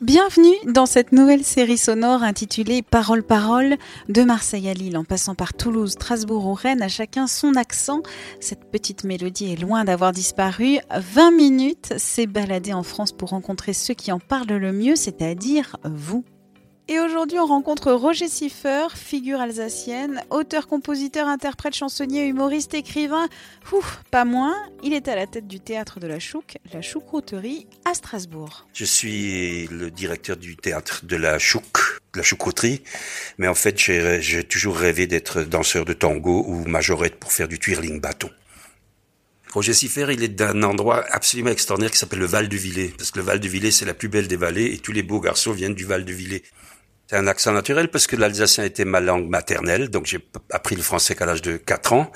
Bienvenue dans cette nouvelle série sonore intitulée Parole Parole, de Marseille à Lille en passant par Toulouse, Strasbourg ou Rennes, à chacun son accent. Cette petite mélodie est loin d'avoir disparu. 20 minutes s'est baladé en France pour rencontrer ceux qui en parlent le mieux, c'est-à-dire vous. Et aujourd'hui, on rencontre Roger Siffer, figure alsacienne, auteur, compositeur, interprète, chansonnier, humoriste, écrivain. Ouf, pas moins, il est à la tête du théâtre de la Chouque, la Choucrouterie, à Strasbourg. Je suis le directeur du théâtre de la Chouque, la Choucrouterie, mais en fait, j'ai toujours rêvé d'être danseur de tango ou majorette pour faire du twirling bâton. Roger Siffer, il est d'un endroit absolument extraordinaire qui s'appelle le Val du Villet, parce que le Val du Villet, c'est la plus belle des vallées, et tous les beaux garçons viennent du Val du Villet. C'est un accent naturel parce que l'alsacien était ma langue maternelle, donc j'ai appris le français qu'à l'âge de 4 ans.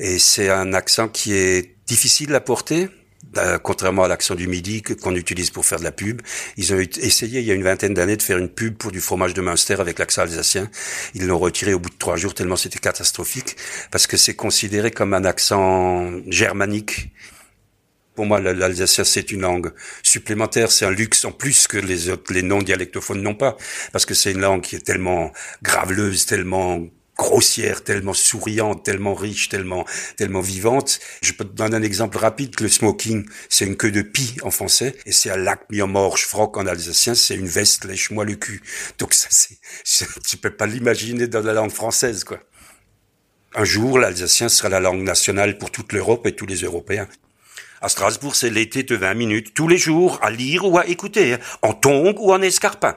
Et c'est un accent qui est difficile à porter, euh, contrairement à l'accent du midi qu'on utilise pour faire de la pub. Ils ont essayé il y a une vingtaine d'années de faire une pub pour du fromage de Münster avec l'accent alsacien. Ils l'ont retiré au bout de trois jours tellement c'était catastrophique parce que c'est considéré comme un accent germanique pour moi, l'alsacien, c'est une langue supplémentaire, c'est un luxe en plus que les autres, les non-dialectophones n'ont pas, parce que c'est une langue qui est tellement graveleuse, tellement grossière, tellement souriante, tellement riche, tellement tellement vivante. Je peux te donner un exemple rapide le smoking, c'est une queue de pie en français, et c'est un lac mi en morge froc en alsacien, c'est une veste lèche-moi le cul. Donc ça, c'est, tu peux pas l'imaginer dans la langue française, quoi. Un jour, l'alsacien sera la langue nationale pour toute l'Europe et tous les Européens. À Strasbourg, c'est l'été de 20 minutes, tous les jours, à lire ou à écouter, en tongs ou en escarpin.